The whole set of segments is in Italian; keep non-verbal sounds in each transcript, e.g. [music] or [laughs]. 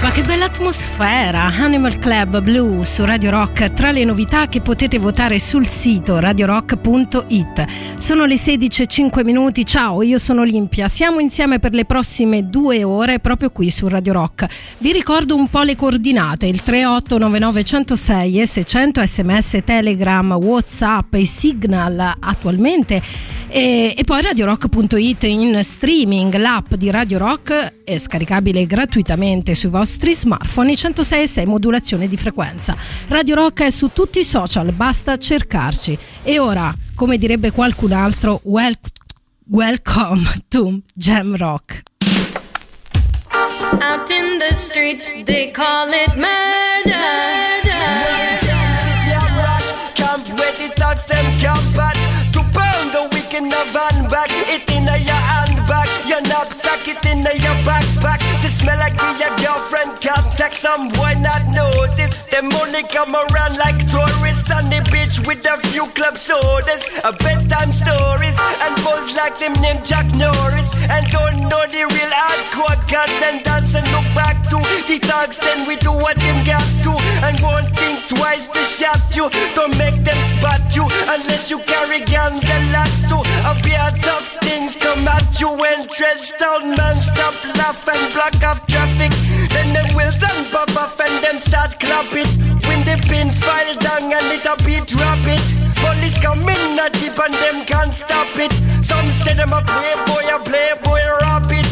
Ma che bella atmosfera! Animal Club Blue su Radio Rock tra le novità che potete votare sul sito radiorock.it. Sono le 16.05 minuti. Ciao, io sono Olimpia. Siamo insieme per le prossime due ore proprio qui su Radio Rock. Vi ricordo un po' le coordinate: il 3899 106 e 600 sms, Telegram, WhatsApp e Signal attualmente. E, e poi radiorock.it in streaming, l'app di Radio Rock è scaricabile gratuitamente sui vostri smartphone 106.6 modulazione di frequenza. Radio Rock è su tutti i social, basta cercarci. E ora, come direbbe qualcun altro, wel- welcome to Jam Rock. Out in the streets, they call it murder. Camp where the thugs them camp at To pound the week in a van back It in a knapsack it in your backpack. The smell like your girlfriend contact Some boy not notice The money come around like tourists On the beach with a few club sodas A bedtime stories And buzz like them named Jack Norris. And don't know the real hardcore guns And dance and look back to The thugs then we do what them got to. And won't think twice to shot you Don't make them spot you Unless you carry guns and lot to. A be a tough things come at you When trench down man stop laugh and block off traffic. Then them wheels and pop off and them start clap it. When the pin file down and it a beat drop it. Police come in a jeep and them can't stop it. Some say them a playboy, a playboy rabbit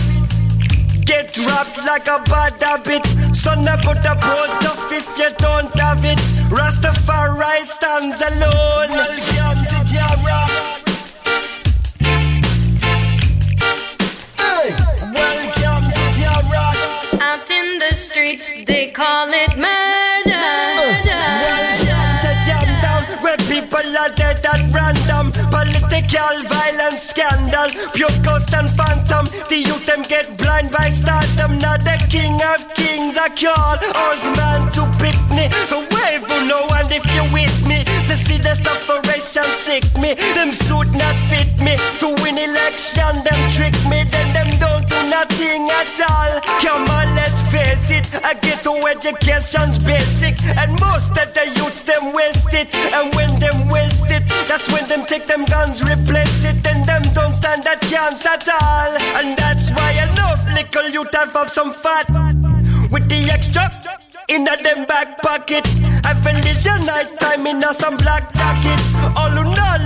Get dropped like a bad habit. Son I put a post up if you don't have it. Rastafari stands alone. Welcome to Jara Out in the streets, they call it murder. Town Where people are dead at random. Political violence scandal. Pure ghost and phantom. The youth them get blind by stardom. Now the king of kings I call Old man to pick me. So wave you know and if you with me To see the sufferation sick me. Them suit not fit me To win election. Them trick me Then them don't do nothing at all. Come on it. I get to education's basic And most of the youths them waste it. And when them waste it That's when them take them guns replace it. And them don't stand a chance at all. And that's why enough little youth have up some fat. With the extra in a them back pocket. I leisure night time in a some black jacket. All who not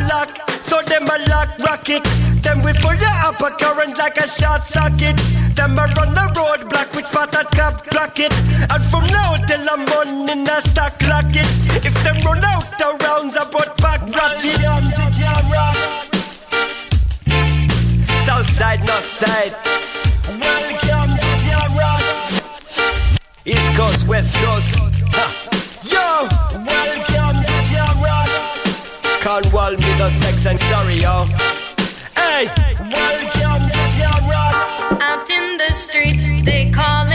them a lock rocket. Them we pull you up a current like a short socket. Them a run the road black with fat at cap block it And from now till I'm morning I start clock it If them run out the rounds about back ratchet. South side, north side Welcome to rock East Coast, West Coast. Ha. Yo, welcome. Cornwall, Middlesex, and Surrey, yo. Hey, welcome to Jam Out in the streets, they call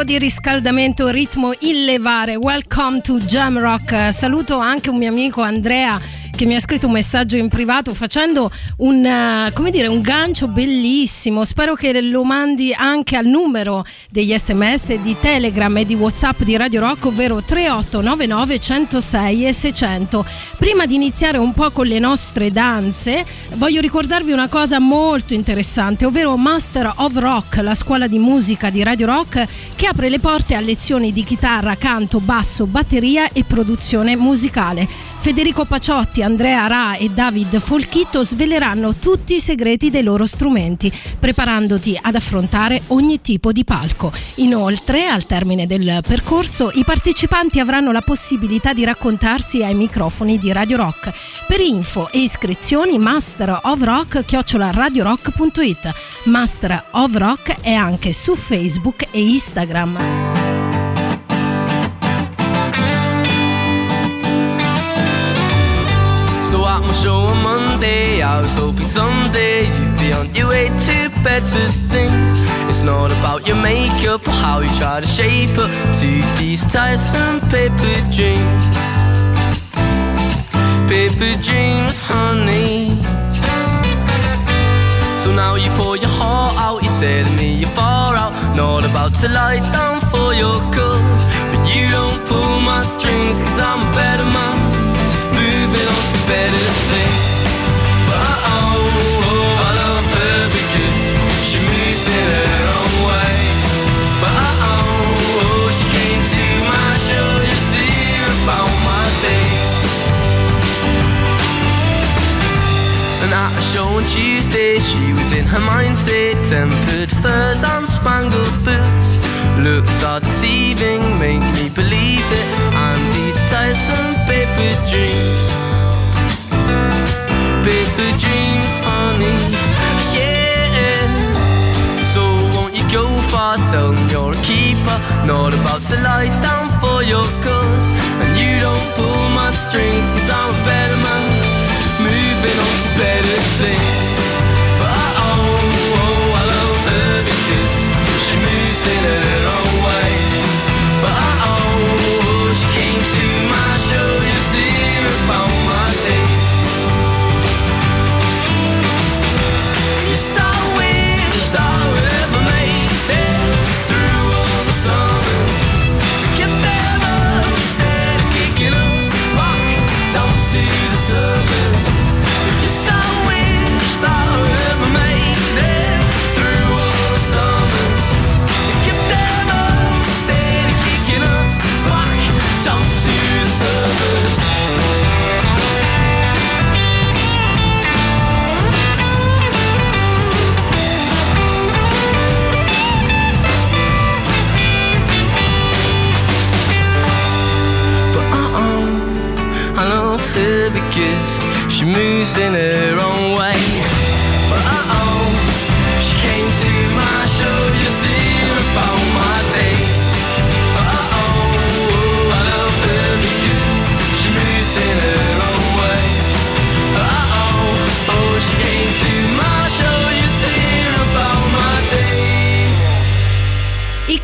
Disco di riscaldamento, ritmo illevare. Welcome to Jam Rock. Saluto anche un mio amico Andrea che mi ha scritto un messaggio in privato facendo un, come dire, un gancio bellissimo. Spero che lo mandi anche al numero degli sms di Telegram e di WhatsApp di Radio Rock, ovvero 3899 106 e 600. Prima di iniziare un po' con le nostre danze, voglio ricordarvi una cosa molto interessante, ovvero Master of Rock, la scuola di musica di Radio Rock che apre le porte a lezioni di chitarra, canto, basso, batteria e produzione musicale. Federico Paciotti Andrea Ra e David Folchitto sveleranno tutti i segreti dei loro strumenti, preparandoti ad affrontare ogni tipo di palco. Inoltre, al termine del percorso, i partecipanti avranno la possibilità di raccontarsi ai microfoni di Radio Rock. Per info e iscrizioni Master of Rock chiocciola radiorock.it. Master of Rock è anche su Facebook e Instagram. I was hoping someday you'd be on your way to better things. It's not about your makeup or how you try to shape up to these tiresome paper dreams. Paper dreams, honey. So now you pour your heart out, you're telling me you're far out. Not about to lie down for your cause. But you don't pull my strings, cause I'm a better man moving on to better things. On Tuesday, she was in her mindset, tempered furs and spangled boots. Looks are deceiving, make me believe it. And these tiresome paper dreams, paper dreams, honey. Yeah. So won't you go far? Tell them you're a keeper, not about to lie down for your cause. And you don't pull my strings, cause I'm a better man, she moves in her moves in her own way.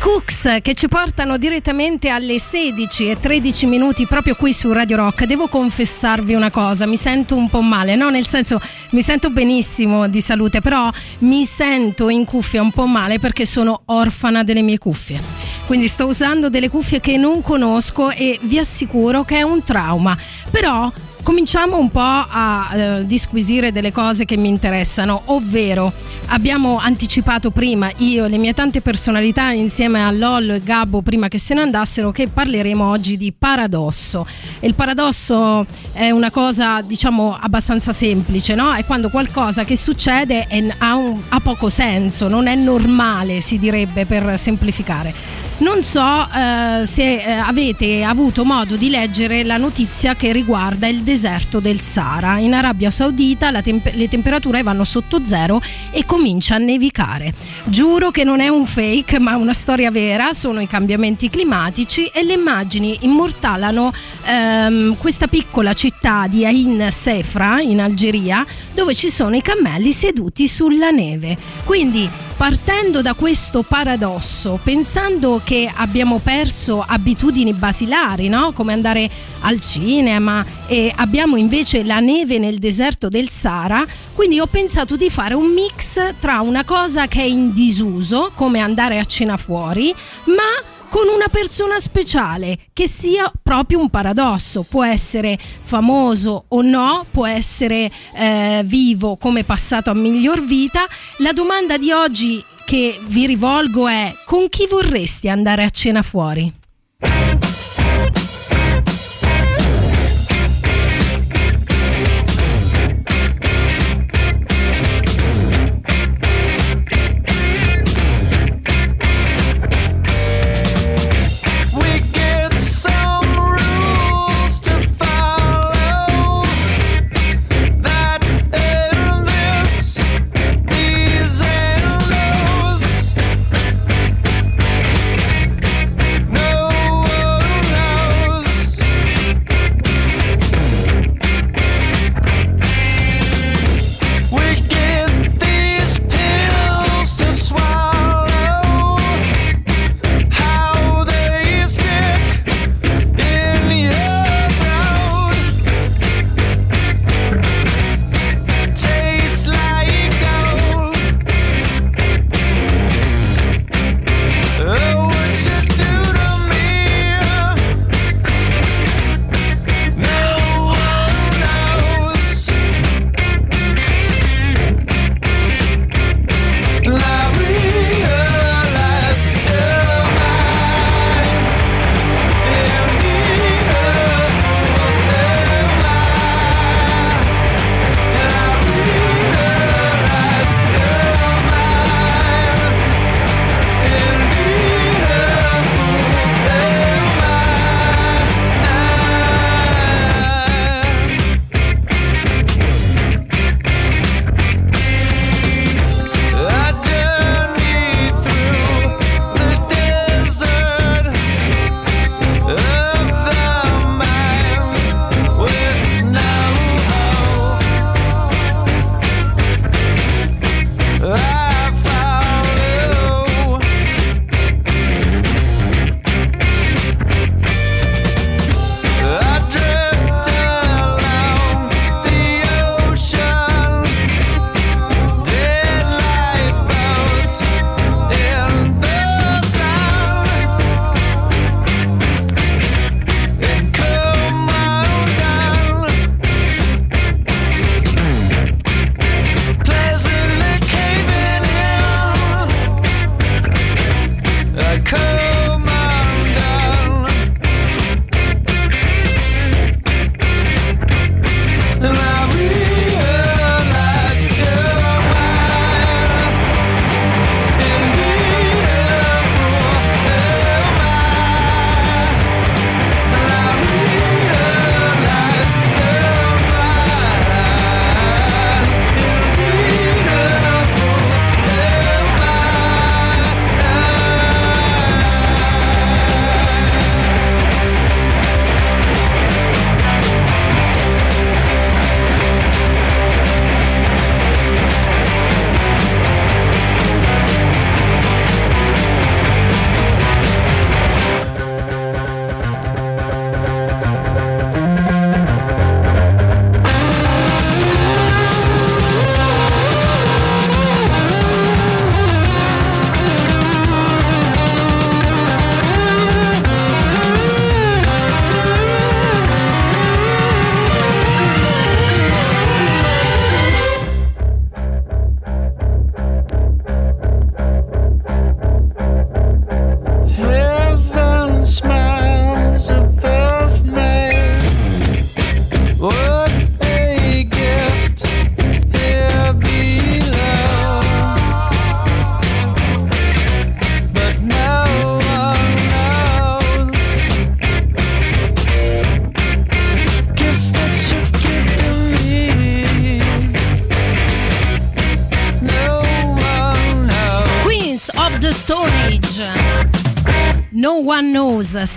Cooks che ci portano direttamente alle 16 e 13 minuti proprio qui su Radio Rock. Devo confessarvi una cosa, mi sento un po' male, no? Nel senso mi sento benissimo di salute, però mi sento in cuffia un po' male perché sono orfana delle mie cuffie. Quindi sto usando delle cuffie che non conosco e vi assicuro che è un trauma. Però cominciamo un po' a eh, disquisire delle cose che mi interessano, ovvero abbiamo anticipato prima io e le mie tante personalità insieme a Lollo e Gabbo prima che se ne andassero che parleremo oggi di paradosso. E il paradosso è una cosa diciamo abbastanza semplice, no? È quando qualcosa che succede è- ha, un- ha poco senso, non è normale si direbbe per semplificare. Non so eh, se eh, avete avuto modo di leggere la notizia che riguarda il deserto del Sahara. In Arabia Saudita temp- le temperature vanno sotto zero e comincia a nevicare. Giuro che non è un fake, ma una storia vera, sono i cambiamenti climatici e le immagini immortalano ehm, questa piccola città di Ain Sefra in Algeria dove ci sono i cammelli seduti sulla neve. Quindi partendo da questo paradosso, pensando che abbiamo perso abitudini basilari, no? come andare al cinema e abbiamo invece la neve nel deserto del Sahara, quindi ho pensato di fare un mix tra una cosa che è in disuso, come andare a cena fuori, ma con una persona speciale che sia proprio un paradosso. Può essere famoso o no, può essere eh, vivo come passato a miglior vita. La domanda di oggi che vi rivolgo è con chi vorresti andare a cena fuori?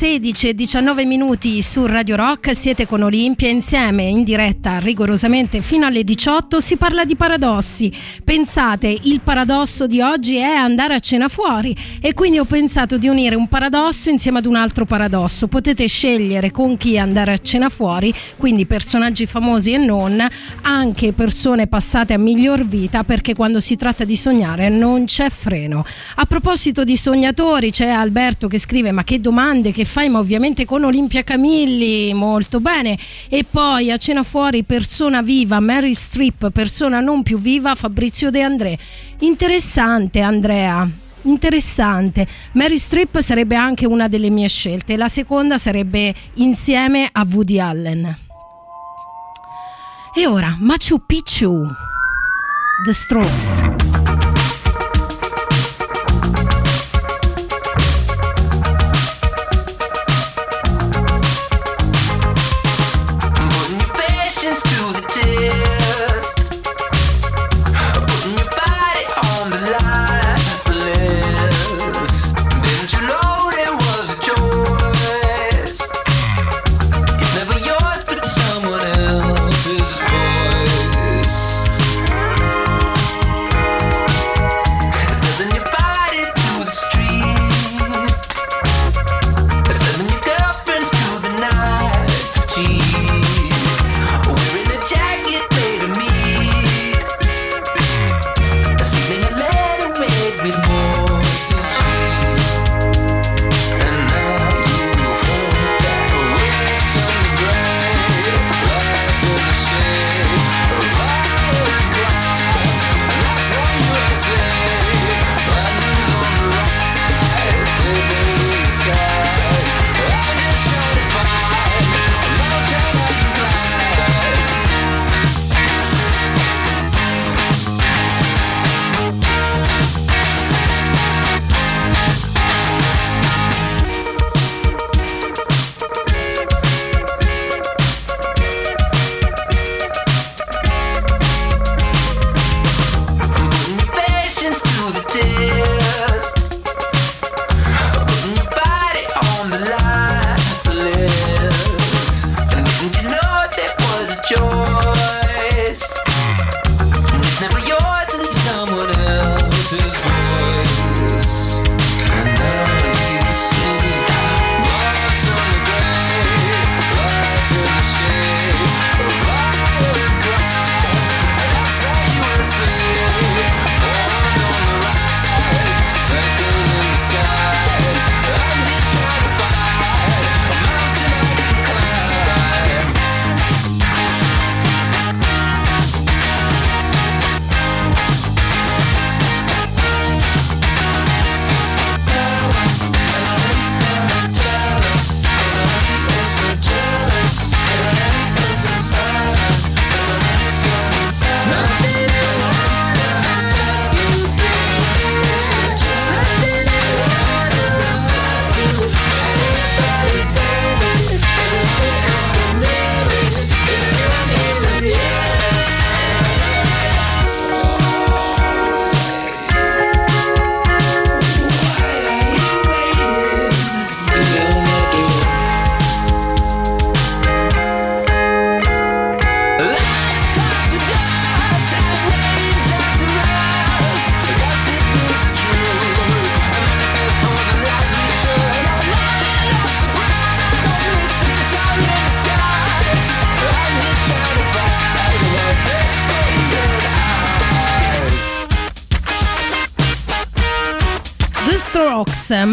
16 e 19 minuti su Radio Rock, siete con Olimpia insieme in diretta rigorosamente fino alle 18, si parla di paradossi. Pensate, il paradosso di oggi è andare a cena fuori e quindi ho pensato di unire un paradosso insieme ad un altro paradosso. Potete scegliere con chi andare a cena fuori, quindi personaggi famosi e non, anche persone passate a miglior vita perché quando si tratta di sognare non c'è freno. A proposito di sognatori, c'è Alberto che scrive ma che domande che fai ma ovviamente con Olimpia Camilli molto bene e poi a cena fuori persona viva Mary Strip persona non più viva Fabrizio De André interessante Andrea interessante. Mary Strip sarebbe anche una delle mie scelte, la seconda sarebbe insieme a Woody Allen. E ora Machu Picchu, The Strokes.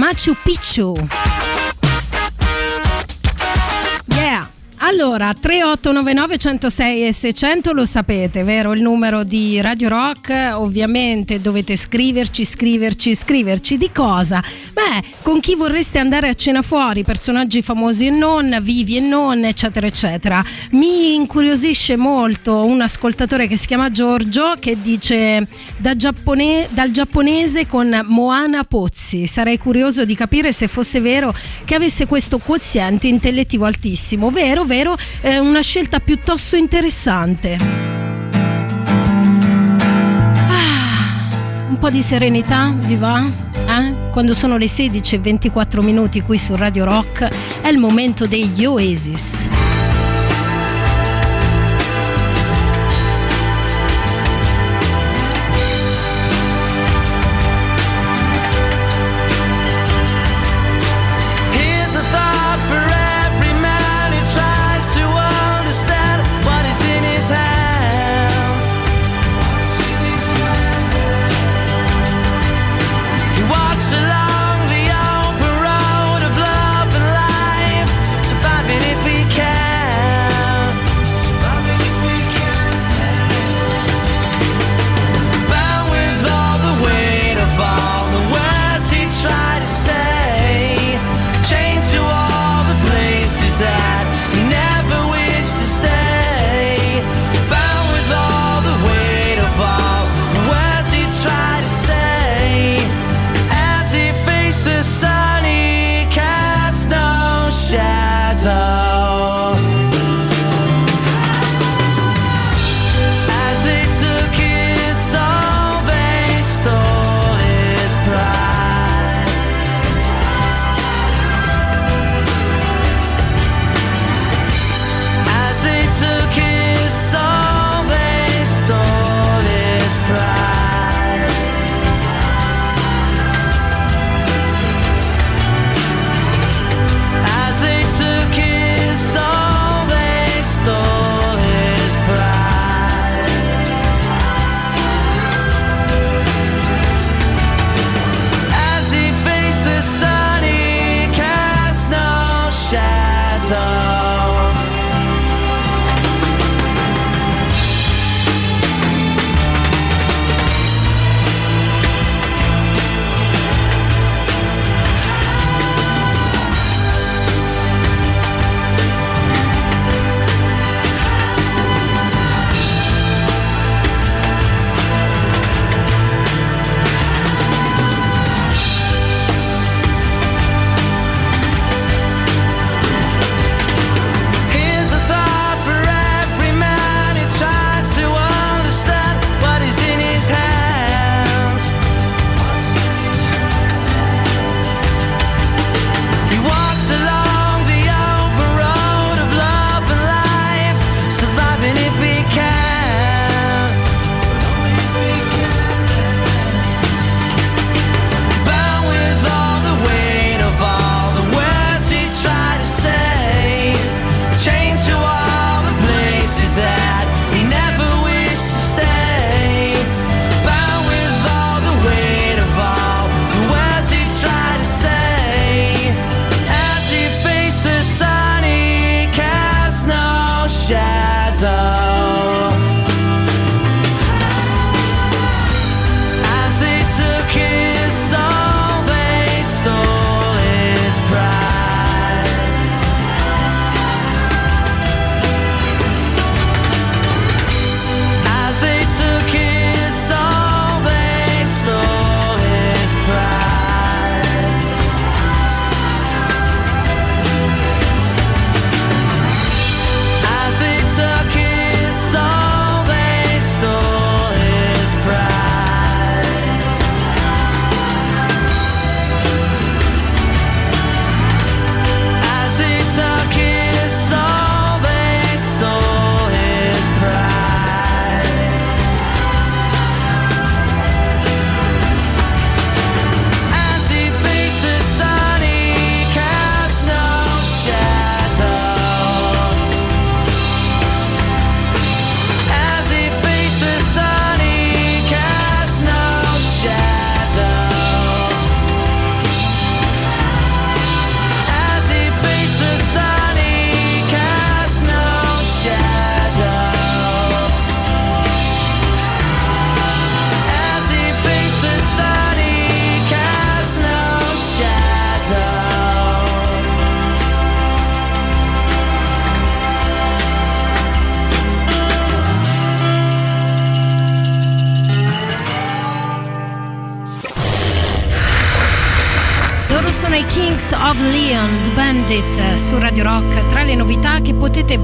Machu Picchu. Allora, 3899 106 e 600 lo sapete, vero? Il numero di Radio Rock, ovviamente dovete scriverci, scriverci, scriverci di cosa? Beh, con chi vorreste andare a cena fuori, personaggi famosi e non, vivi e non, eccetera, eccetera. Mi incuriosisce molto un ascoltatore che si chiama Giorgio che dice da giappone, dal giapponese con Moana Pozzi. Sarei curioso di capire se fosse vero che avesse questo quoziente intellettivo altissimo. Vero, vero? Eh, una scelta piuttosto interessante. Ah, un po' di serenità vi va? Eh? quando sono le 16 e 24 minuti qui su Radio Rock, è il momento degli Oasis.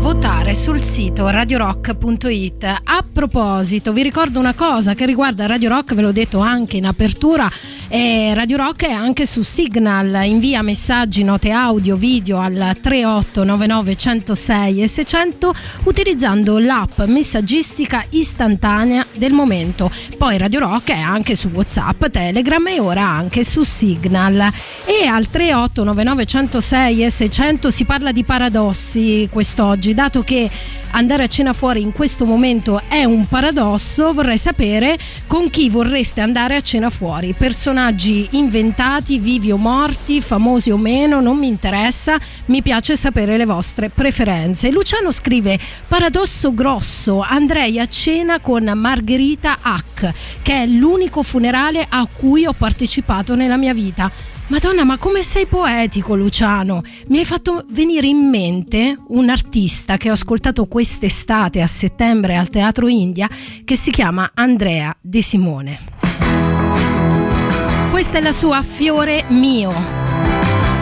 Votare sul sito radiorock.it. A proposito, vi ricordo una cosa che riguarda Radio Rock, ve l'ho detto anche in apertura, eh, Radio Rock è anche su Signal, invia messaggi, note audio, video al 3899 106 e 600 utilizzando l'app messaggistica istantanea del momento. Poi Radio Rock è anche su WhatsApp, Telegram e ora anche su Signal. E al 3899 106 e 600 si parla di paradossi quest'oggi, dato che andare a cena fuori in questo momento è un paradosso, vorrei sapere con chi vorreste andare a cena fuori. Personaggi inventati, vivi o morti, famosi o meno, non mi interessa, mi piace sapere le vostre preferenze. Luciano scrive: Paradosso grosso, andrei a cena con Margherita Hack, che è l'unico funerale a cui ho partecipato nella mia vita. Madonna, ma come sei poetico, Luciano! Mi hai fatto venire in mente un artista che ho ascoltato quest'estate a settembre al Teatro India che si chiama Andrea De Simone. Questa è la sua Fiore mio.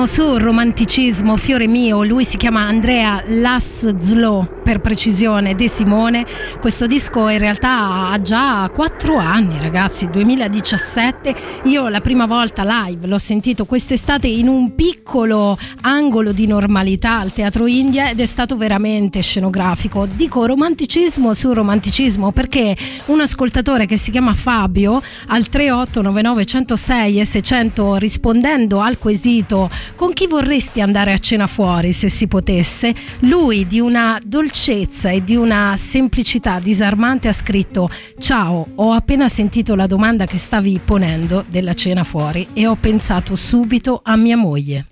Romanticismo su romanticismo, fiore mio, lui si chiama Andrea Laszlo per precisione, De Simone. Questo disco in realtà ha già 4 anni ragazzi, 2017. Io la prima volta live l'ho sentito quest'estate in un piccolo angolo di normalità al Teatro India ed è stato veramente scenografico. Dico romanticismo su romanticismo perché un ascoltatore che si chiama Fabio al 3899 106 e 600 rispondendo al quesito con chi vorresti andare a cena fuori se si potesse, lui di una dolcezza e di una semplicità disarmante ha scritto ciao, ho appena sentito la domanda che stavi ponendo della cena fuori e ho pensato subito a mia moglie.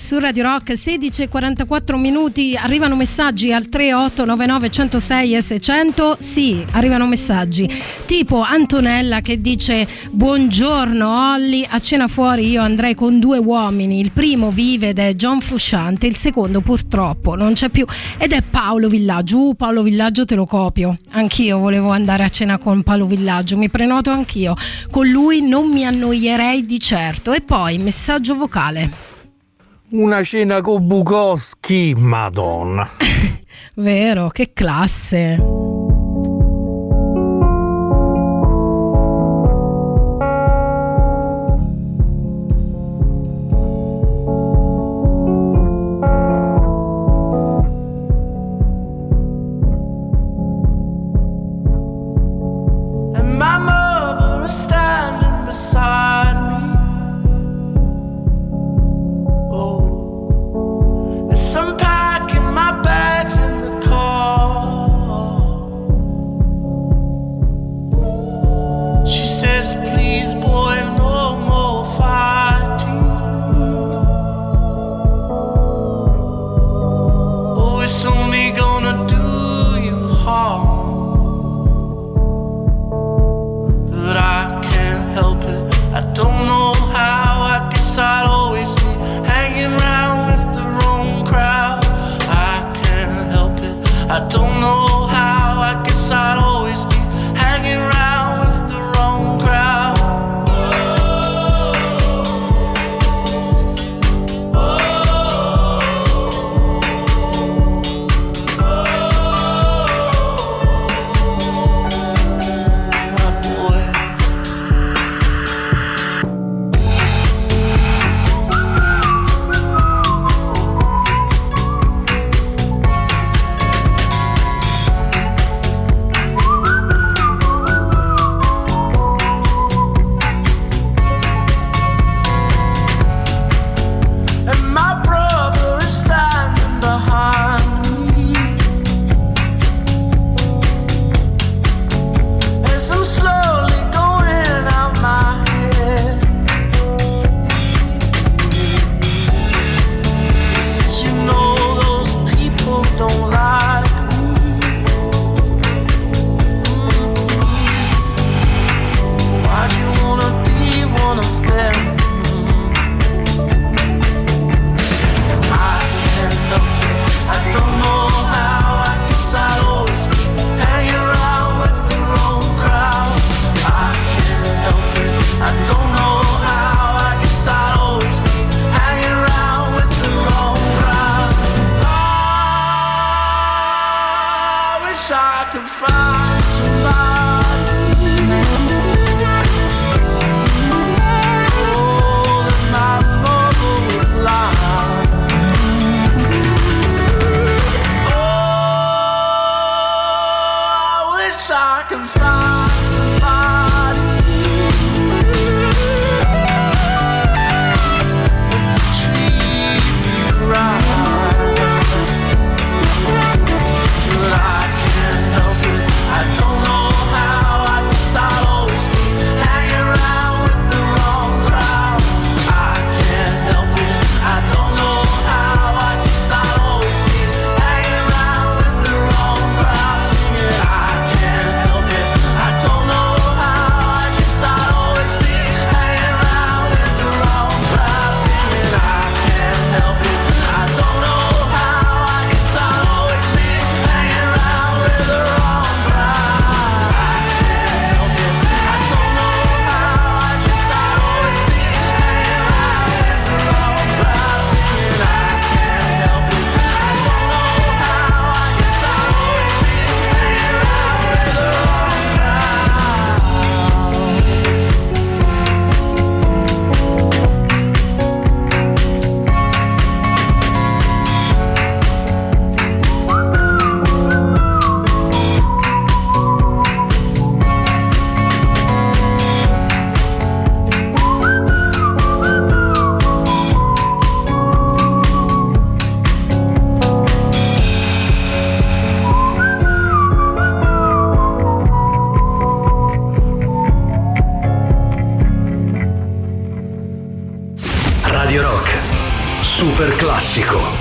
Su Radio Rock 16:44 minuti. Arrivano messaggi al 3899 106 e 600 sì arrivano messaggi. Tipo Antonella che dice buongiorno Olli. A cena fuori io andrei con due uomini. Il primo vive ed è John Frusciante il secondo purtroppo non c'è più. Ed è Paolo Villaggio. Uh, Paolo Villaggio te lo copio. Anch'io volevo andare a cena con Paolo Villaggio. Mi prenoto anch'io. Con lui non mi annoierei di certo. E poi messaggio vocale Una cena con Bukowski, madonna. [laughs] Vero, che classe. Super classico.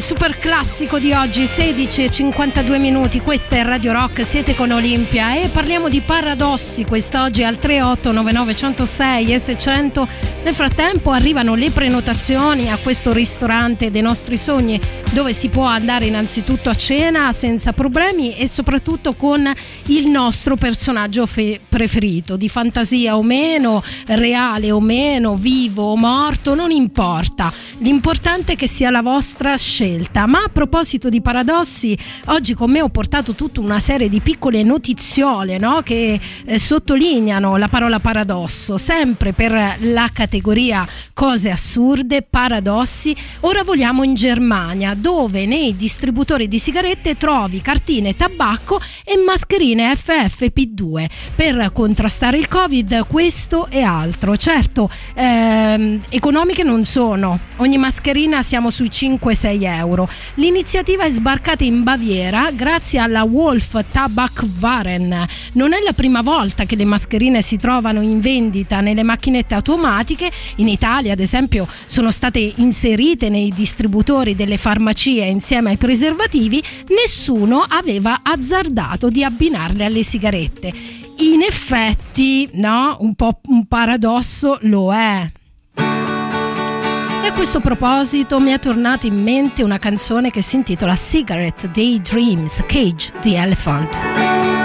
Super classico di oggi, 16 e 52 minuti. Questa è Radio Rock, siete con Olimpia e parliamo di paradossi quest'oggi al 3899 106 e 600. Nel frattempo arrivano le prenotazioni a questo ristorante dei nostri sogni dove si può andare innanzitutto a cena senza problemi e soprattutto con il nostro personaggio fe- preferito, di fantasia o meno, reale o meno, vivo o morto, non importa. L'importante è che sia la vostra scelta. Ma a proposito di paradossi, oggi con me ho portato tutta una serie di piccole notiziole no? che eh, sottolineano la parola paradosso, sempre per la categoria cose assurde, paradossi. Ora voliamo in Germania, dove nei distributori di sigarette trovi cartine tabacco e mascherine FFP2 per contrastare il Covid, questo e altro. Certo, ehm, economiche non sono, ogni mascherina siamo sui 5-6 euro. L'iniziativa è sbarcata in Baviera grazie alla Wolf Tabackwaren. Non è la prima volta che le mascherine si trovano in vendita nelle macchinette automatiche, in Italia ad esempio sono state inserite nei distributori delle farmacie insieme ai preservativi, nessuno aveva azzardato di abbinarle alle sigarette. In effetti, no, un po' un paradosso lo è. E a questo proposito mi è tornata in mente una canzone che si intitola Cigarette Daydreams, Cage the Elephant.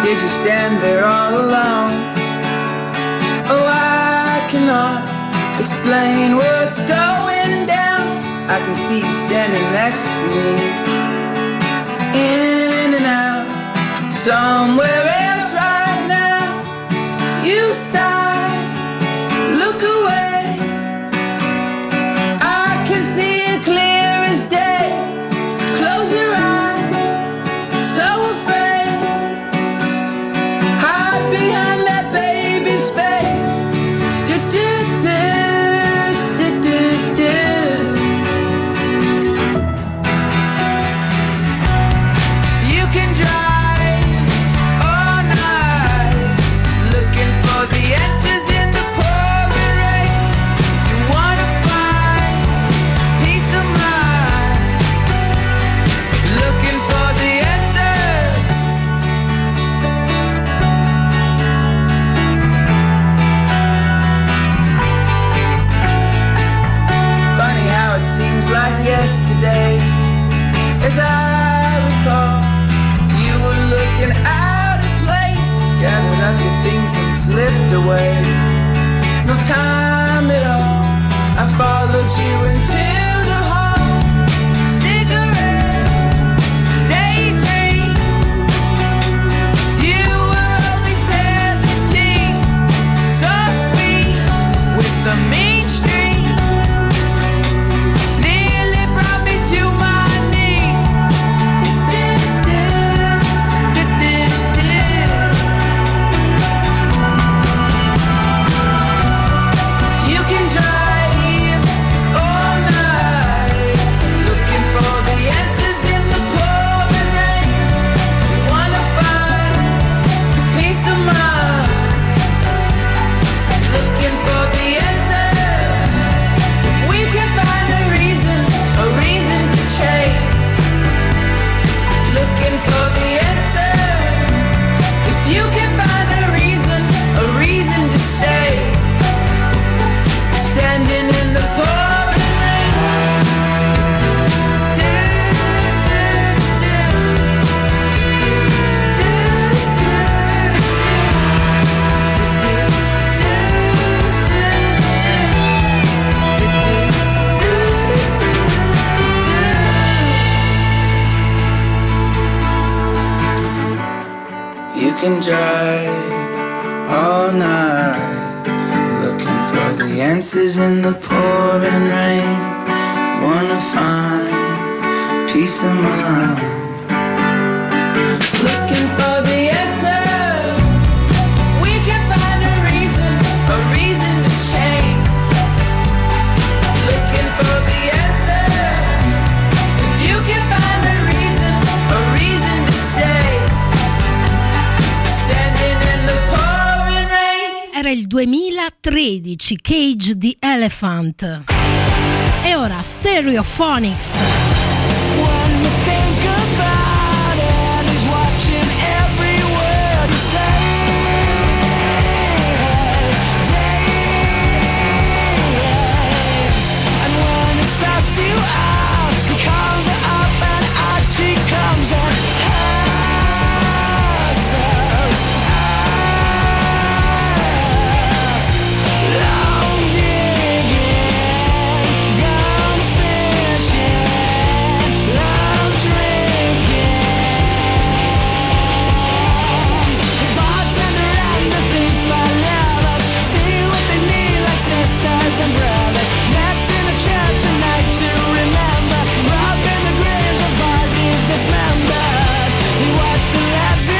Did you stand there all alone? Oh, I cannot explain what's going down. I can see you standing next to me. In and out, somewhere 2013, Cage the Elephant. E ora Stereophonics. Dismembered. He watched the last.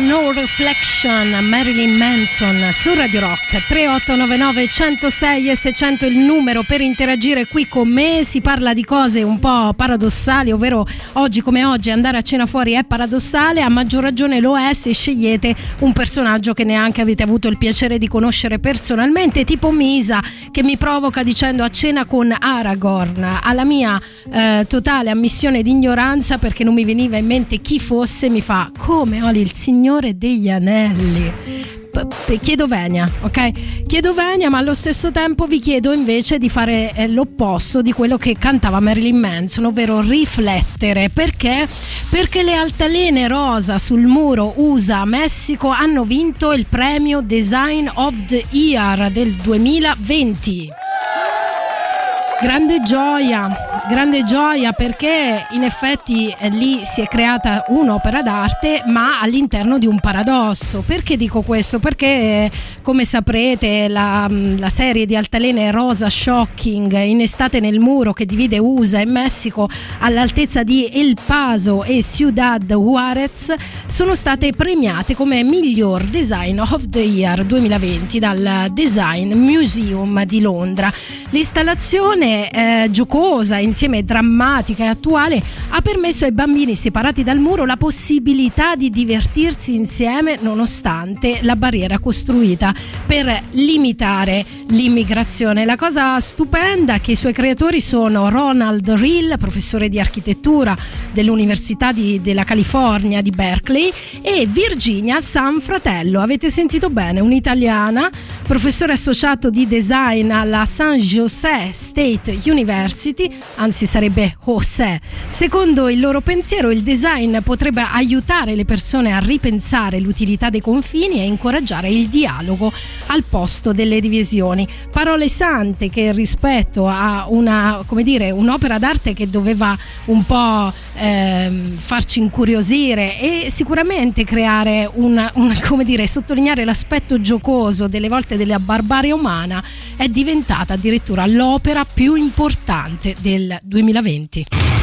No Reflection Marilyn Manson su Radio Rock 3899 106 e 600 il numero per interagire qui con me. Si parla di cose un po' paradossali ovvero oggi come oggi andare a cena fuori è paradossale a maggior ragione lo è se scegliete un personaggio che neanche avete avuto il piacere di conoscere personalmente tipo Misa che mi provoca dicendo a cena con Aragorn. Alla mia eh, totale ammissione di ignoranza perché non mi veniva in mente chi fosse mi fa come Oli il Signore degli Anelli chiedo venia, ok? Chiedo venia, ma allo stesso tempo vi chiedo invece di fare eh, l'opposto di quello che cantava Marilyn Manson, ovvero riflettere. Perché? Perché le altalene rosa sul muro USA Messico hanno vinto il premio Design of the Year del 2020. Grande gioia, grande gioia perché in effetti eh, lì si è creata un'opera d'arte ma all'interno di un paradosso. Perché dico questo? Perché come saprete la, la serie di altalene Rosa Shocking in estate nel muro che divide USA e Messico all'altezza di El Paso e Ciudad Juarez sono state premiate come miglior design of the year 2020 dal Design Museum di Londra. L'installazione eh, giocosa, insieme drammatica e attuale, ha permesso ai bambini separati dal muro la possibilità di divertirsi insieme nonostante la barriera costruita per limitare l'immigrazione. La cosa stupenda è che i suoi creatori sono Ronald Rill, professore di architettura dell'Università di- della California di Berkeley, e Virginia Sanfratello. Avete sentito bene, un'italiana, professore associato di design alla San José State University, anzi sarebbe José. Secondo il loro pensiero il design potrebbe aiutare le persone a ripensare l'utilità dei confini e incoraggiare il dialogo al posto delle divisioni. Parole sante che rispetto a una, dire, un'opera d'arte che doveva un po' ehm, farci incuriosire e sicuramente creare una, una- come dire, sottolineare l'aspetto giocoso delle volte della barbarie umana è diventata addirittura l'opera più importante del 2020.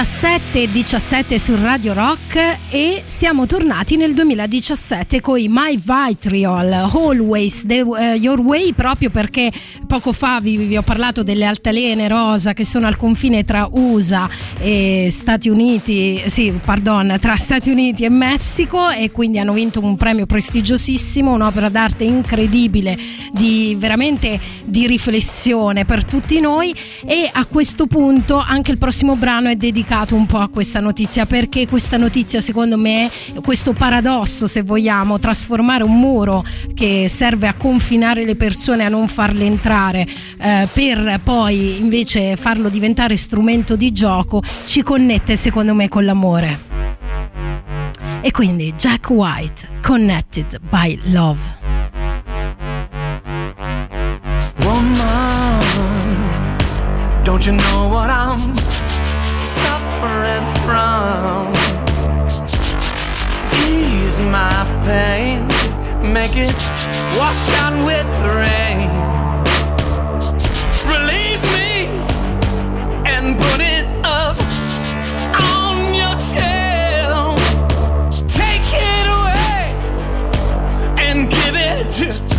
17 e 17 su Radio Rock e siamo tornati nel 2017 con i My Vitriol Always the, uh, Your Way proprio perché poco fa vi, vi, ho parlato delle altalene rosa che sono al confine tra USA e Stati Uniti, sì, pardon, tra Stati Uniti e Messico e quindi hanno vinto un premio prestigiosissimo, un'opera d'arte incredibile di veramente di riflessione per tutti noi e a questo punto anche il prossimo brano è dedicato un po' a questa notizia perché questa notizia secondo me questo paradosso se vogliamo trasformare un muro che serve a confinare le persone a non farle entrare eh, per poi invece farlo diventare strumento di gioco ci connette secondo me con l'amore. E quindi Jack White Connected by Love. Don't you know what I'm suffering from? Ease my pain, make it wash out with the rain. Relieve me and put it up on your shelf. Take it away and give it to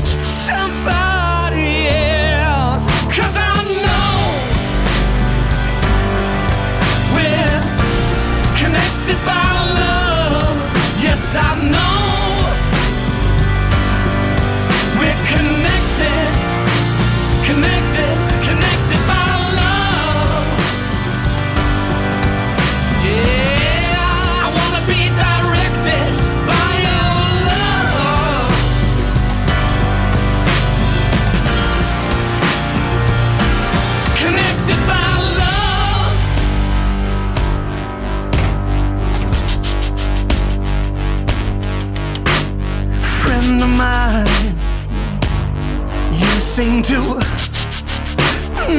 seem to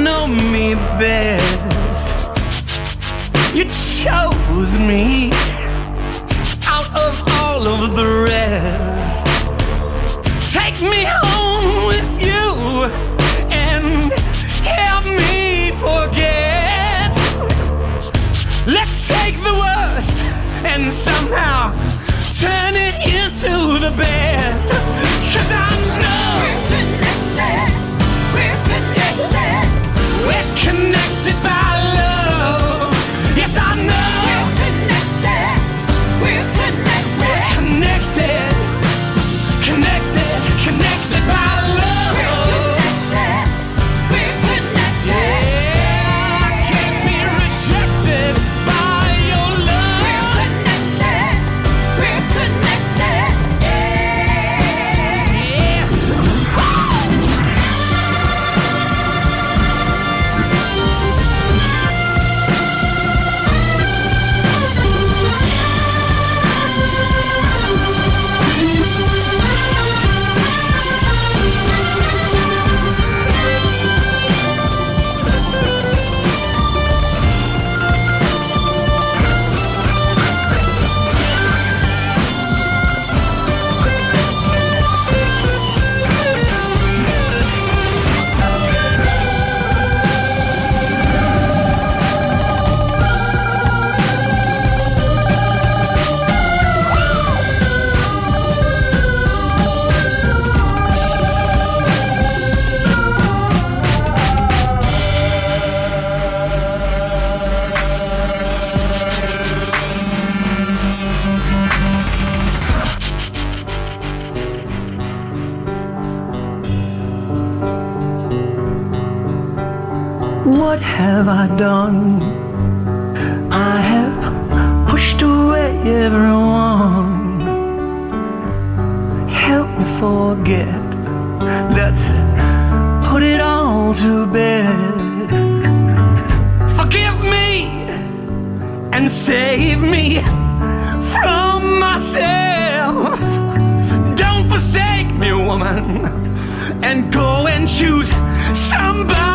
know me best. You chose me out of all of the rest. Take me home with you and help me forget. Let's take the worst and somehow turn it into the best. Connected by have I done? I have pushed away everyone. Help me forget. Let's put it all to bed. Forgive me and save me from myself. Don't forsake me, woman, and go and choose somebody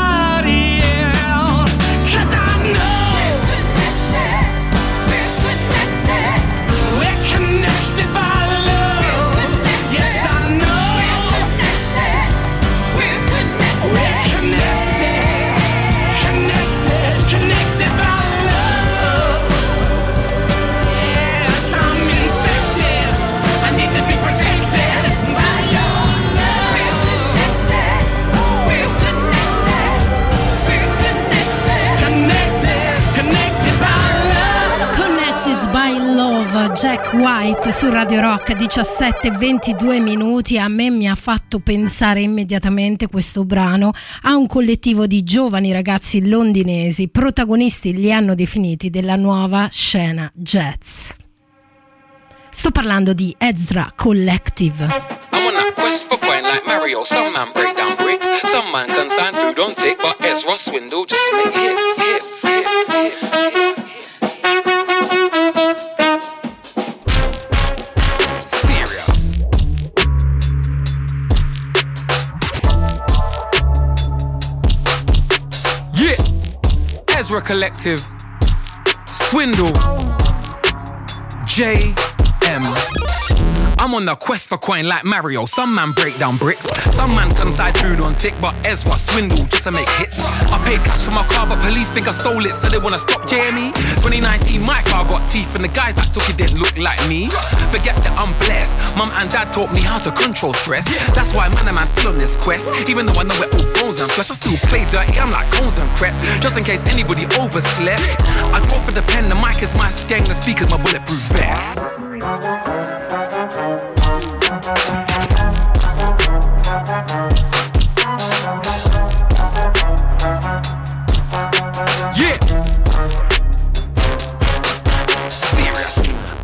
White su Radio Rock 17 22 minuti a me mi ha fatto pensare immediatamente questo brano a un collettivo di giovani ragazzi londinesi protagonisti li hanno definiti della nuova scena jazz sto parlando di Ezra Collective quest for coin like Mario. Some man break down bricks, some man consign food on tick, but Ezra swindle just make hits. hits, hits, hits. Ezra Collective. Swindle. J. I'm on the quest for coin like Mario. Some man break down bricks, some man consign food on tick, but Ezra swindle just to make hits. I paid cash for my car, but police think I stole it, so they wanna stop JME. 2019, my car got teeth, and the guys that took it didn't look like me. Forget that I'm blessed. Mum and dad taught me how to control stress. That's why man, I'm still on this quest. Even though I know we're all bones and flesh, I still play dirty. I'm like cones and crep. Just in case anybody overslept. I draw for the pen, the mic is my skeng, the speaker's my bulletproof vest.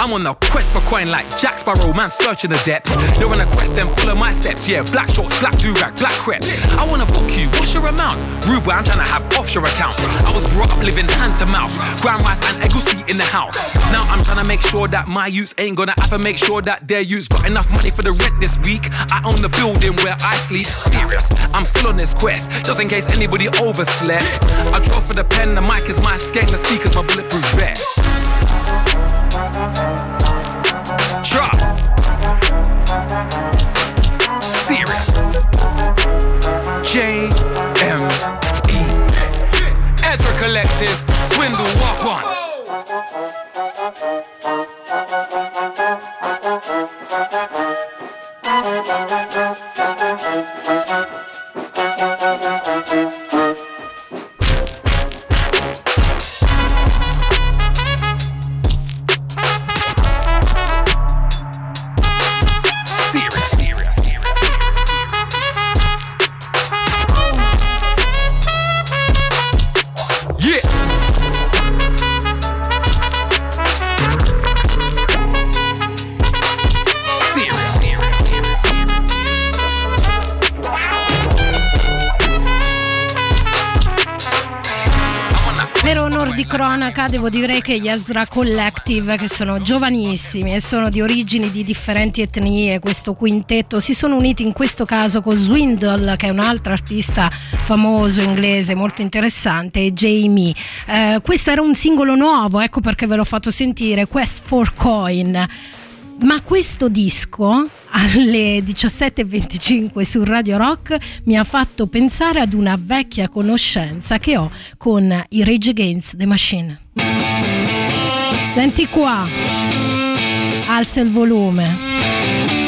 I'm on a quest for coin like Jack Sparrow, man searching the depths. You're on a quest, then follow my steps. Yeah, black shorts, black do-rag, black crepes. I wanna book you, what's your amount? Rude I'm trying to have offshore accounts. I was brought up living hand to mouth. Grand rice and egusi in the house. Now I'm trying to make sure that my youths ain't gonna to make sure that their youths got enough money for the rent this week. I own the building where I sleep. Serious, I'm still on this quest, just in case anybody overslept. I draw for the pen, the mic is my skeng, the speaker's my bulletproof vest. Yeah. Cronaca devo dire che gli Ezra Collective, che sono giovanissimi e sono di origini di differenti etnie, questo quintetto, si sono uniti in questo caso con Swindle, che è un altro artista famoso inglese molto interessante, e Jamie. Eh, questo era un singolo nuovo, ecco perché ve l'ho fatto sentire, Quest for Coin. Ma questo disco alle 17.25 su Radio Rock mi ha fatto pensare ad una vecchia conoscenza che ho con i Rage Against the Machine. Senti qua, alza il volume.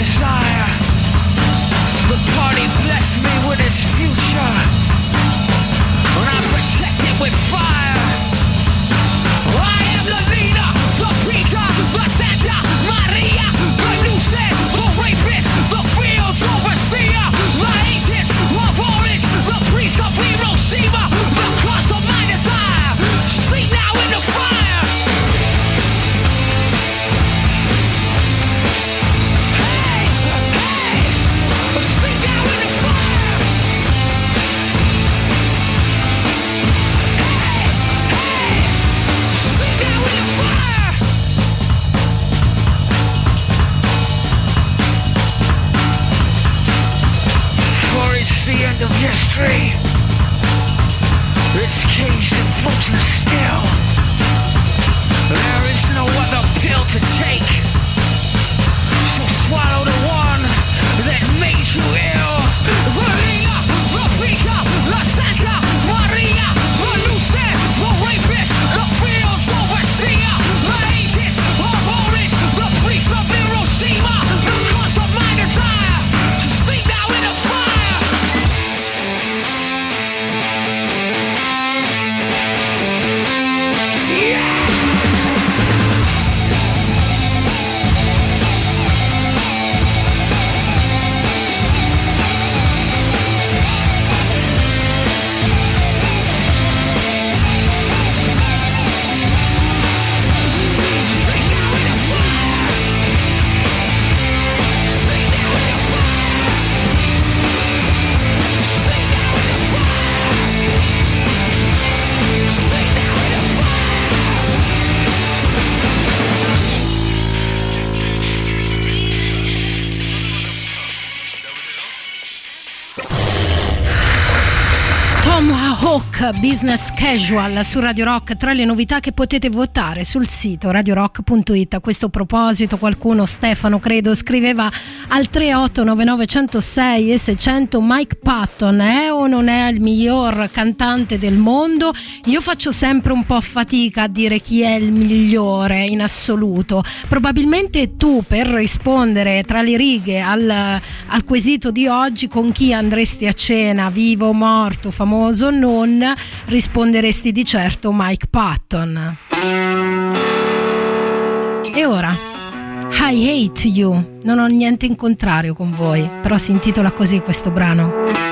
desire. The party blessed me with its future. Street. It's caged and frozen still. There is no other pill to take. So swallow the one that made you ill. Business Casual su Radio Rock tra le novità che potete votare sul sito radiorock.it. A questo proposito qualcuno, Stefano credo, scriveva al 389906 e 600 Mike Patton è o non è il miglior cantante del mondo? Io faccio sempre un po' fatica a dire chi è il migliore in assoluto. Probabilmente tu per rispondere tra le righe al, al quesito di oggi con chi andresti a cena, vivo morto, famoso non, risponderesti di certo Mike Patton. E ora, I Hate You, non ho niente in contrario con voi, però si intitola così questo brano.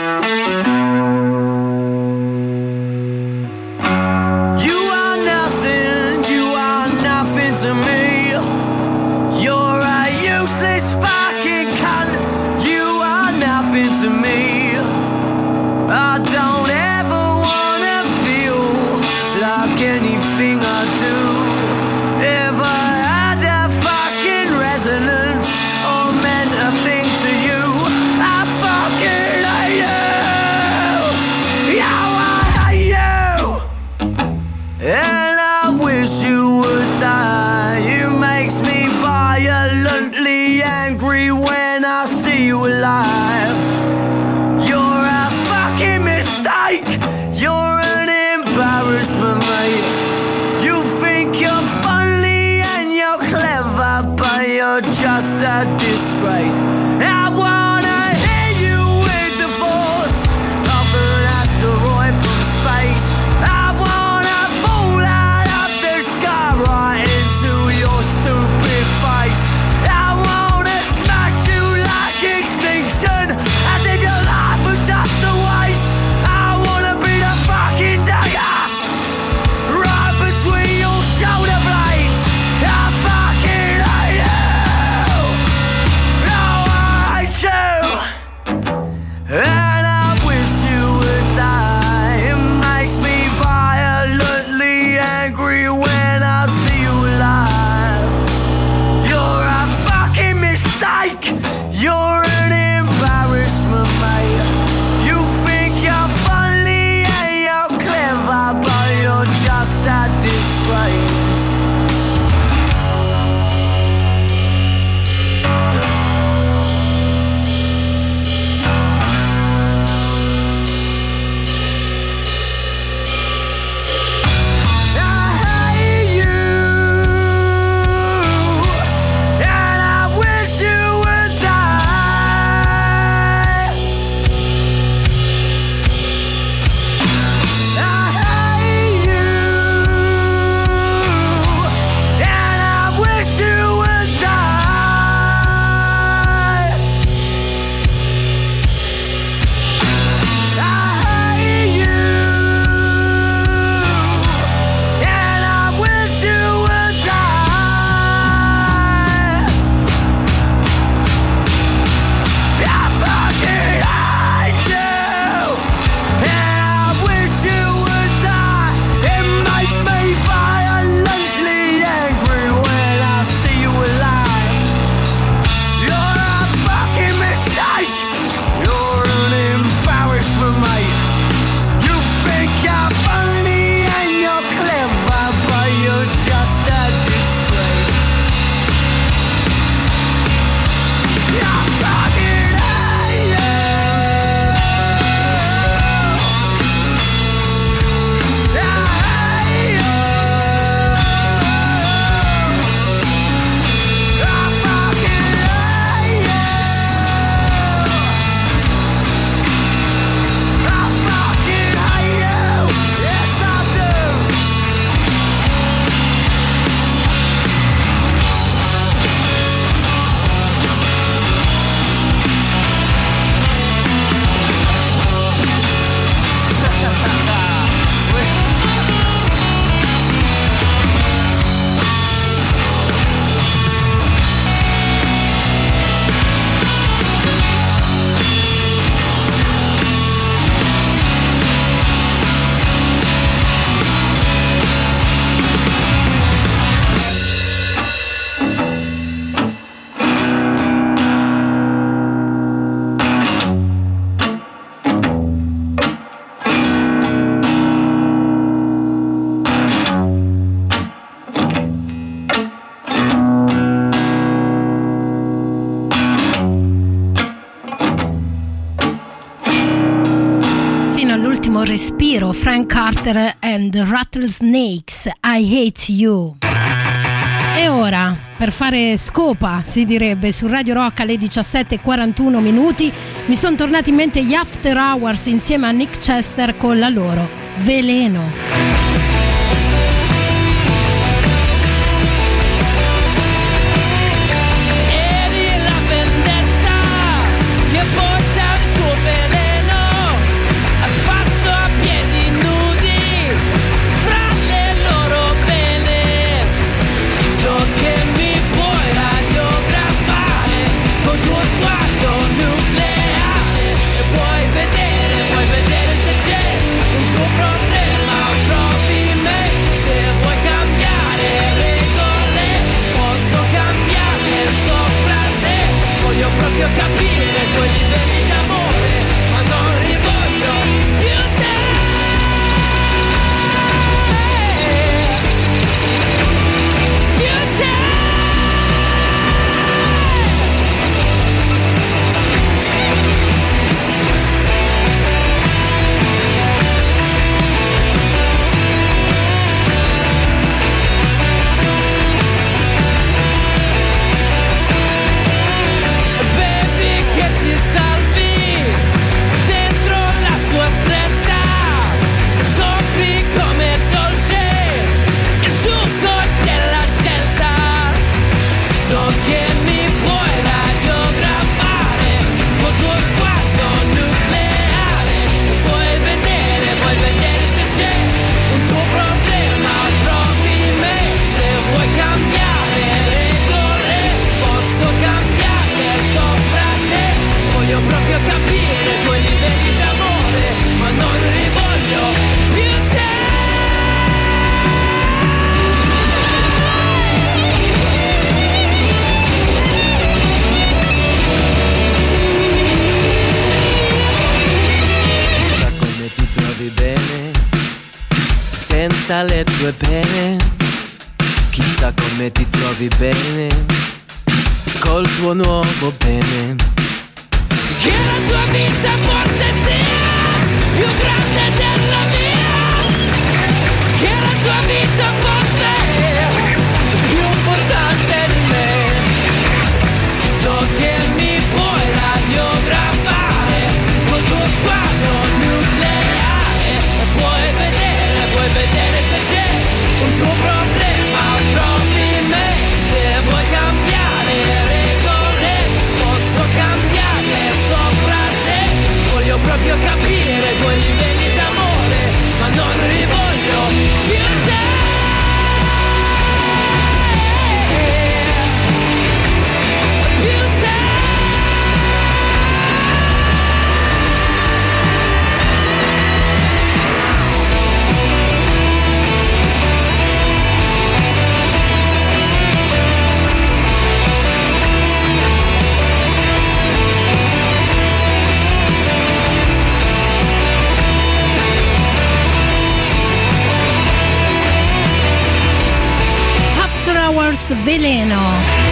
Christmas night. You think you're funny and you're clever, but you're just a disgrace. Carter and Rattlesnakes, I Hate You. E ora, per fare scopa, si direbbe, su Radio Rock alle 17.41 minuti, mi sono tornati in mente gli After Hours insieme a Nick Chester con la loro Veleno. Senza le tue pene. Chissà come ti trovi bene col tuo nuovo bene. Che la tua vita forse sia più grande della mia. Che la tua vita forse un tuo problema, trovi me se vuoi cambiare regole, posso cambiarle sopra te, voglio proprio capire i tuoi livelli d'amore, ma non li voglio più te. Veleno.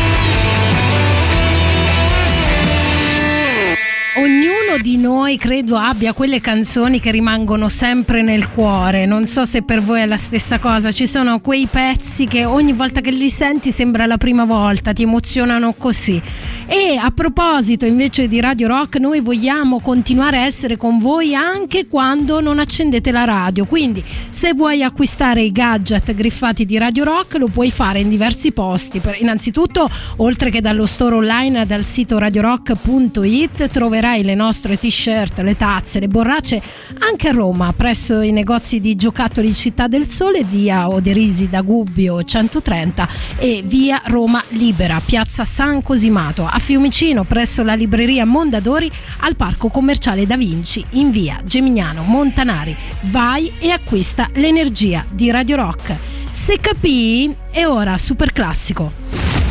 Di noi credo abbia quelle canzoni che rimangono sempre nel cuore. Non so se per voi è la stessa cosa. Ci sono quei pezzi che ogni volta che li senti sembra la prima volta, ti emozionano così. E a proposito invece di Radio Rock, noi vogliamo continuare a essere con voi anche quando non accendete la radio. Quindi, se vuoi acquistare i gadget griffati di Radio Rock, lo puoi fare in diversi posti. Innanzitutto, oltre che dallo store online dal sito radiorock.it, troverai le nostre t-shirt, le tazze, le borracce anche a Roma, presso i negozi di giocattoli Città del Sole, via Oderisi da Gubbio 130 e via Roma Libera, piazza San Cosimato, a Fiumicino, presso la libreria Mondadori, al parco commerciale Da Vinci, in via Gemignano Montanari. Vai e acquista l'energia di Radio Rock. Se capì, è ora super classico.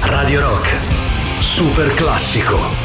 Radio Rock, super classico.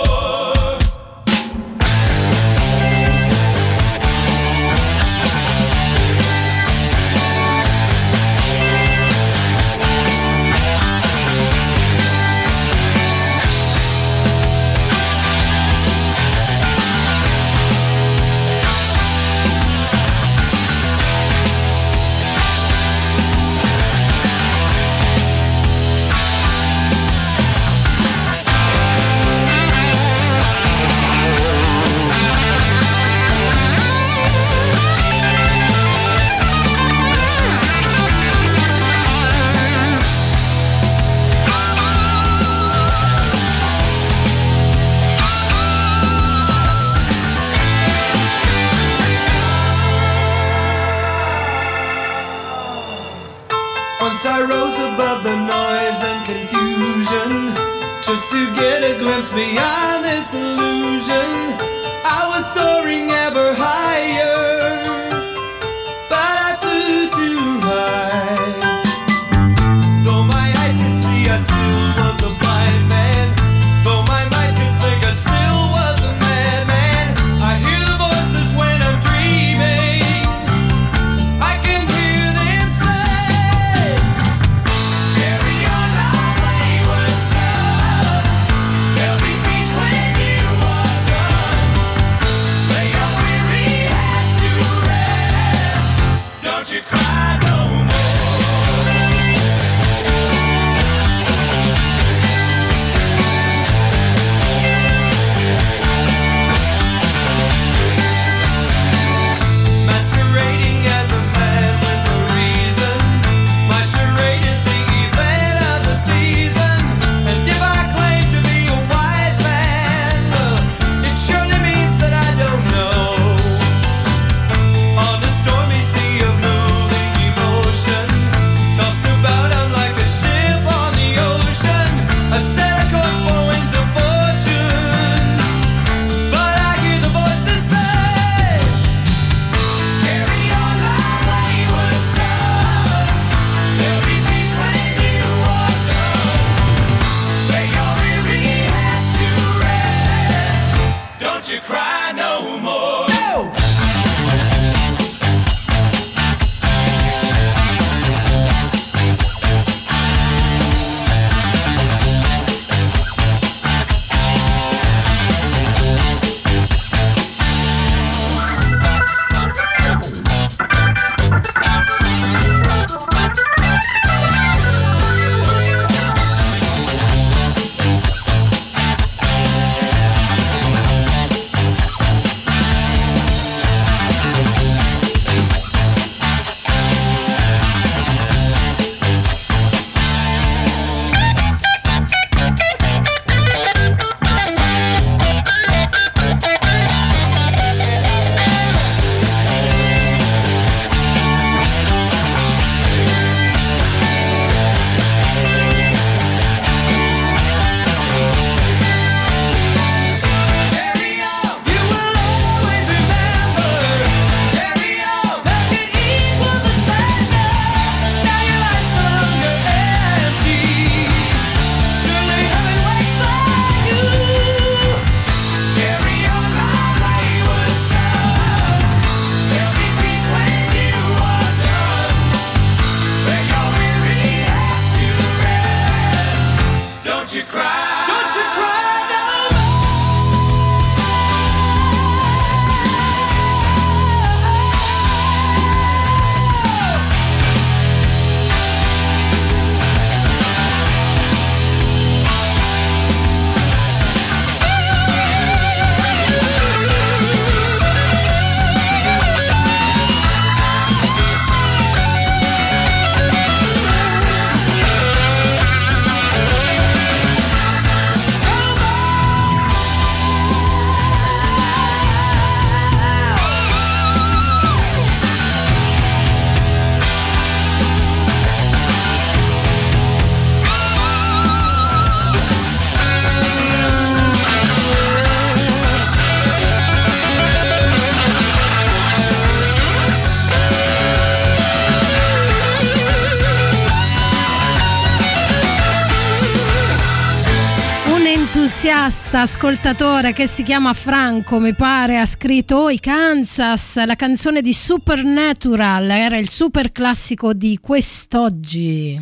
artista, ascoltatore che si chiama Franco, mi pare, ha scritto oh, Kansas, la canzone di Supernatural, era il super classico di quest'oggi.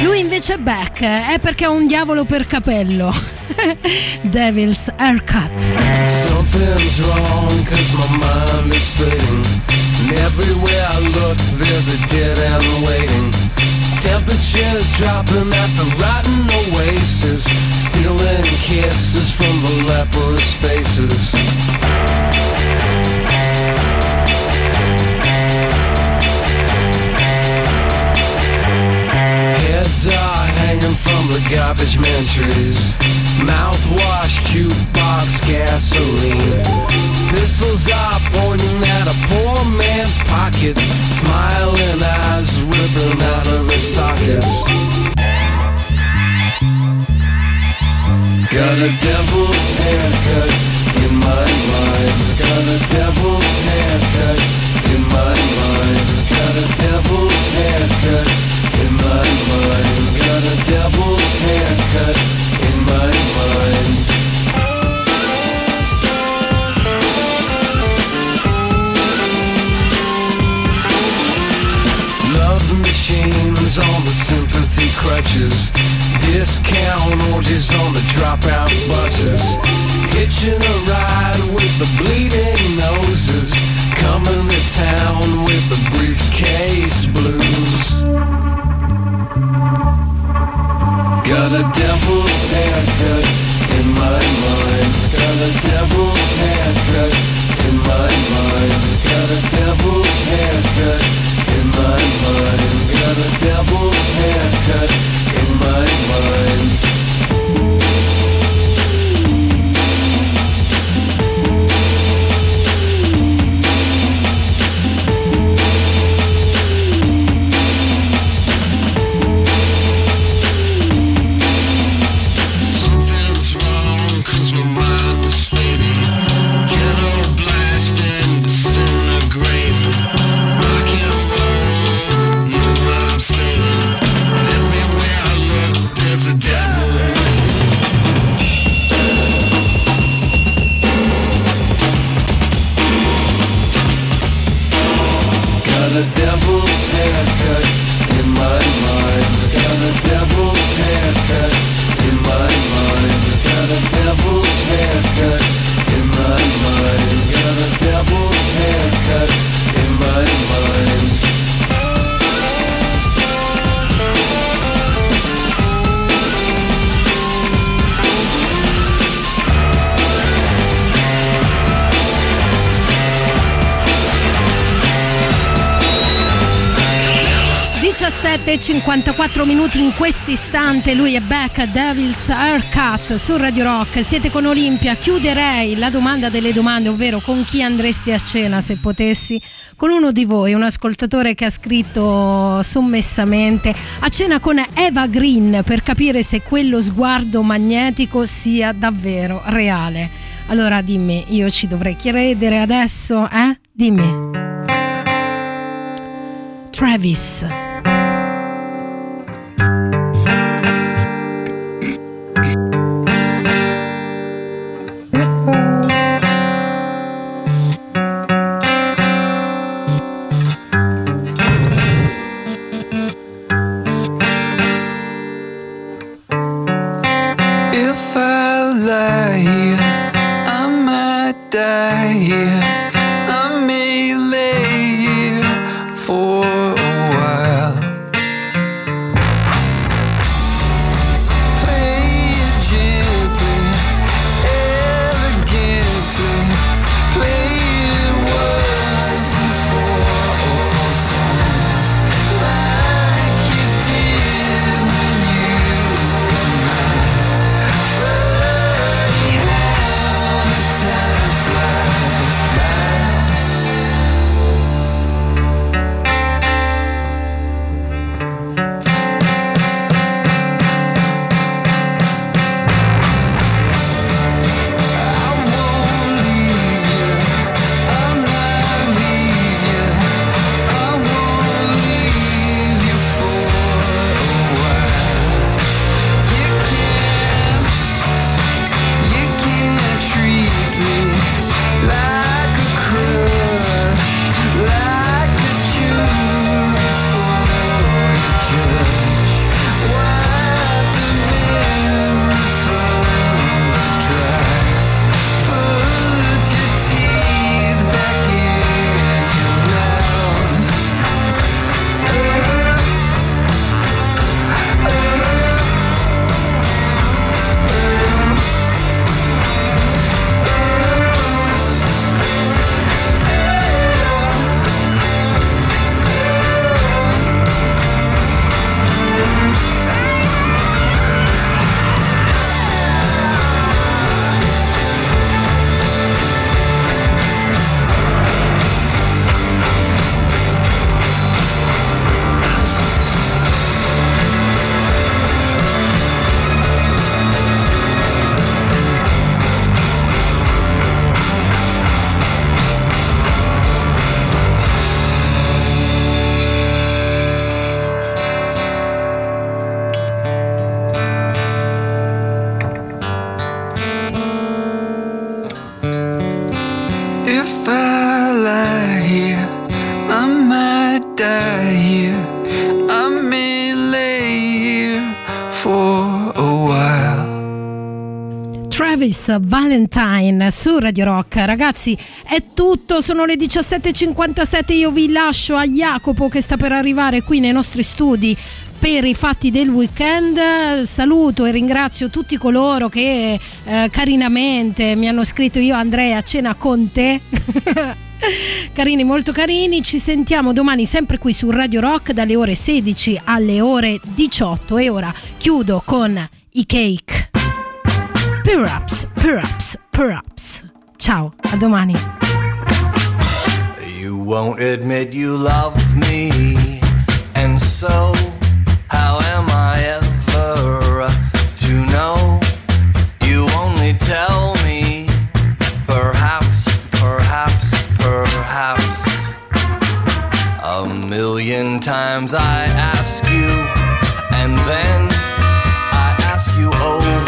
Lui invece è back, è perché ha un diavolo per capello. [laughs] Devil's Haircut. Something's wrong cause my mind is fading. And everywhere I look there's a dead end waiting. Temperatures dropping at the rotten oasis Stealing kisses from the leprous faces. garbage mentries, mouthwash, jukebox, gasoline. Pistols are pointing at a poor man's pockets, smiling eyes ripping out of his sockets. Got a devil's haircut in my mind. Got a devil's haircut in my mind. Got a devil's haircut in my mind. Got a devil's haircut in my mind. Love machines on the sympathy crutches. Discount on the dropout buses. Hitching a ride with the bleeding noses. Coming to town with the briefcase blues. Got a devil's haircut in my mind. Got a devil's haircut in my mind. Got a devil's haircut in my mind. Got a devil's haircut in my mind. 54 minuti in quest'istante lui è back Devil's Haircut su Radio Rock. Siete con Olimpia chiuderei la domanda delle domande ovvero con chi andresti a cena se potessi? Con uno di voi un ascoltatore che ha scritto sommessamente. A cena con Eva Green per capire se quello sguardo magnetico sia davvero reale. Allora dimmi io ci dovrei credere adesso eh? Dimmi. Travis Louis Valentine su Radio Rock. Ragazzi, è tutto, sono le 17.57, io vi lascio a Jacopo che sta per arrivare qui nei nostri studi per i fatti del weekend. Saluto e ringrazio tutti coloro che eh, carinamente mi hanno scritto io andrei a cena con te. [laughs] Carini, molto carini, ci sentiamo domani sempre qui su Radio Rock dalle ore 16 alle ore 18 e ora chiudo con i cake. Perhaps, perhaps, perhaps. Ciao, a domani. You won't admit you love me, and so how am I ever to know? You only tell me, perhaps, perhaps, perhaps. A million times I ask you, and then I ask you over